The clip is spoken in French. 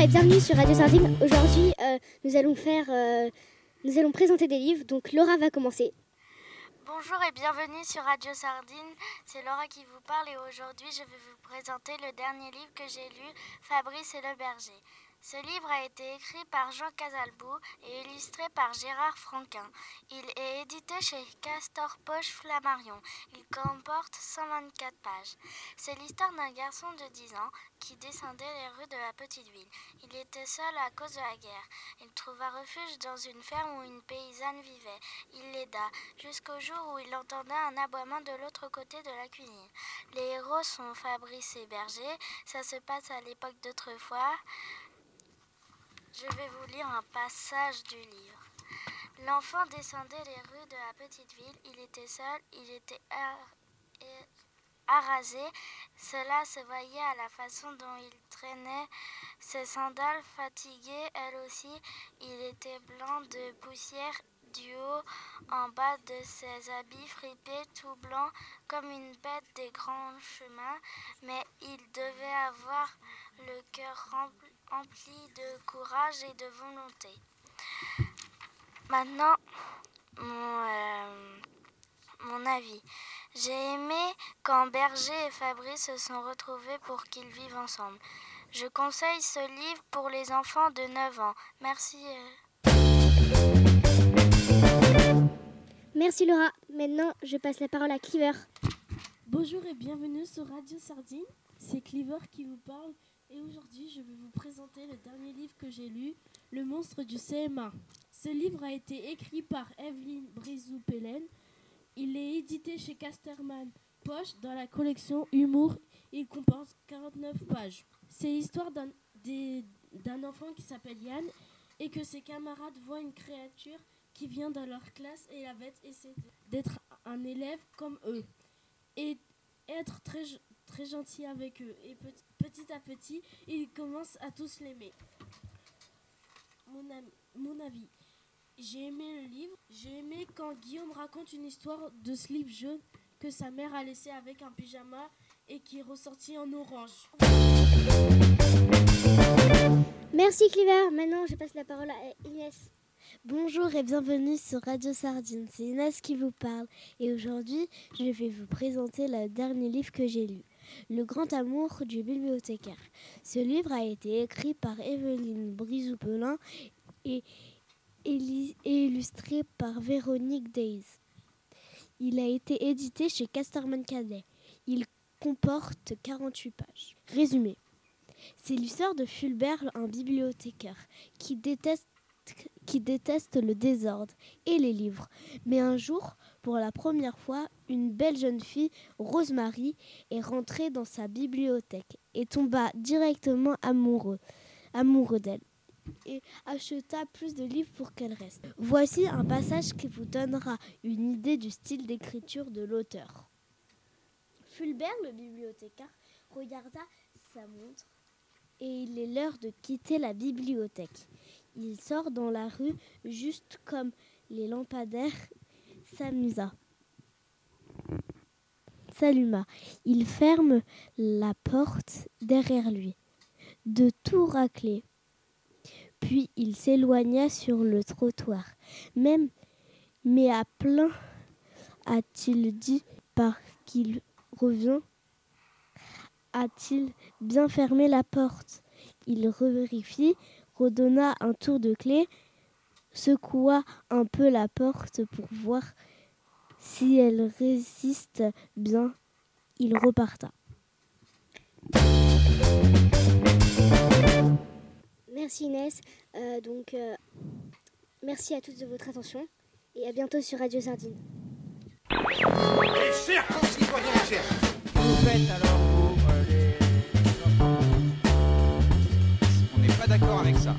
Et bienvenue sur Radio Sardine. Aujourd'hui, euh, nous allons faire, euh, nous allons présenter des livres. Donc Laura va commencer. Bonjour et bienvenue sur Radio Sardine. C'est Laura qui vous parle et aujourd'hui, je vais vous présenter le dernier livre que j'ai lu, Fabrice et le berger. Ce livre a été écrit par Jean Casalbou et illustré par Gérard Franquin. Il est édité chez Castor Poche Flammarion. Il comporte 124 pages. C'est l'histoire d'un garçon de 10 ans qui descendait les rues de la petite ville. Il était seul à cause de la guerre. Il trouva refuge dans une ferme où une paysanne vivait. Il l'aida jusqu'au jour où il entendait un aboiement de l'autre côté de la cuisine. Les héros sont Fabrice et Berger. Ça se passe à l'époque d'autrefois. Je vais vous lire un passage du livre. L'enfant descendait les rues de la petite ville. Il était seul, il était arasé. Cela se voyait à la façon dont il traînait ses sandales fatiguées. Elle aussi, il était blanc de poussière du haut en bas de ses habits fripés, tout blanc comme une bête des grands chemins. Mais il devait avoir le cœur rempli empli de courage et de volonté. Maintenant, mon, euh, mon avis. J'ai aimé quand Berger et Fabrice se sont retrouvés pour qu'ils vivent ensemble. Je conseille ce livre pour les enfants de 9 ans. Merci. Euh. Merci Laura. Maintenant, je passe la parole à Cleaver. Bonjour et bienvenue sur Radio Sardine. C'est Cleaver qui vous parle et aujourd'hui, je vais vous présenter le dernier livre que j'ai lu, Le monstre du CMA. Ce livre a été écrit par Evelyne Brizou-Pellen. Il est édité chez Casterman Poche dans la collection Humour. Il comporte 49 pages. C'est l'histoire d'un enfant qui s'appelle Yann et que ses camarades voient une créature qui vient dans leur classe et la bête essaie d'être un élève comme eux et être très très gentil avec eux. Et petit, à petit, ils commencent à tous l'aimer. Mon, mon avis. J'ai aimé le livre. J'ai aimé quand Guillaume raconte une histoire de slip jaune que sa mère a laissé avec un pyjama et qui est ressorti en orange. Merci Cliver. Maintenant, je passe la parole à Inès. Bonjour et bienvenue sur Radio Sardine. C'est Inès qui vous parle et aujourd'hui, je vais vous présenter le dernier livre que j'ai lu. Le grand amour du bibliothécaire. Ce livre a été écrit par Evelyne Brisoupelin et, illustré par Véronique Days. Il a été édité chez Casterman Cadet. Il comporte 48 pages. Résumé. C'est l'histoire de Fulbert, un bibliothécaire, qui déteste qui déteste le désordre et les livres. Mais un jour, pour la première fois, une belle jeune fille, Rosemary, est rentrée dans sa bibliothèque et tomba directement amoureux, amoureux d'elle et acheta plus de livres pour qu'elle reste. Voici un passage qui vous donnera une idée du style d'écriture de l'auteur. Fulbert, le bibliothécaire, regarda sa montre et il est l'heure de quitter la bibliothèque. Il sort dans la rue juste comme les lampadaires s'amusa. S'alluma. Il ferme la porte derrière lui. De tout racler. Puis il s'éloigna sur le trottoir. Même, mais à plein, a-t-il dit par qu'il revient? A-t-il bien fermé la porte? Il revérifie redonna un tour de clé, secoua un peu la porte pour voir si elle résiste bien. Il reparta. Merci Inès. Euh, donc, euh, merci à tous de votre attention et à bientôt sur Radio Sardine. Les chers concitoyens, chers. Vous faites alors vous, euh, les... On n'est pas d'accord avec ça.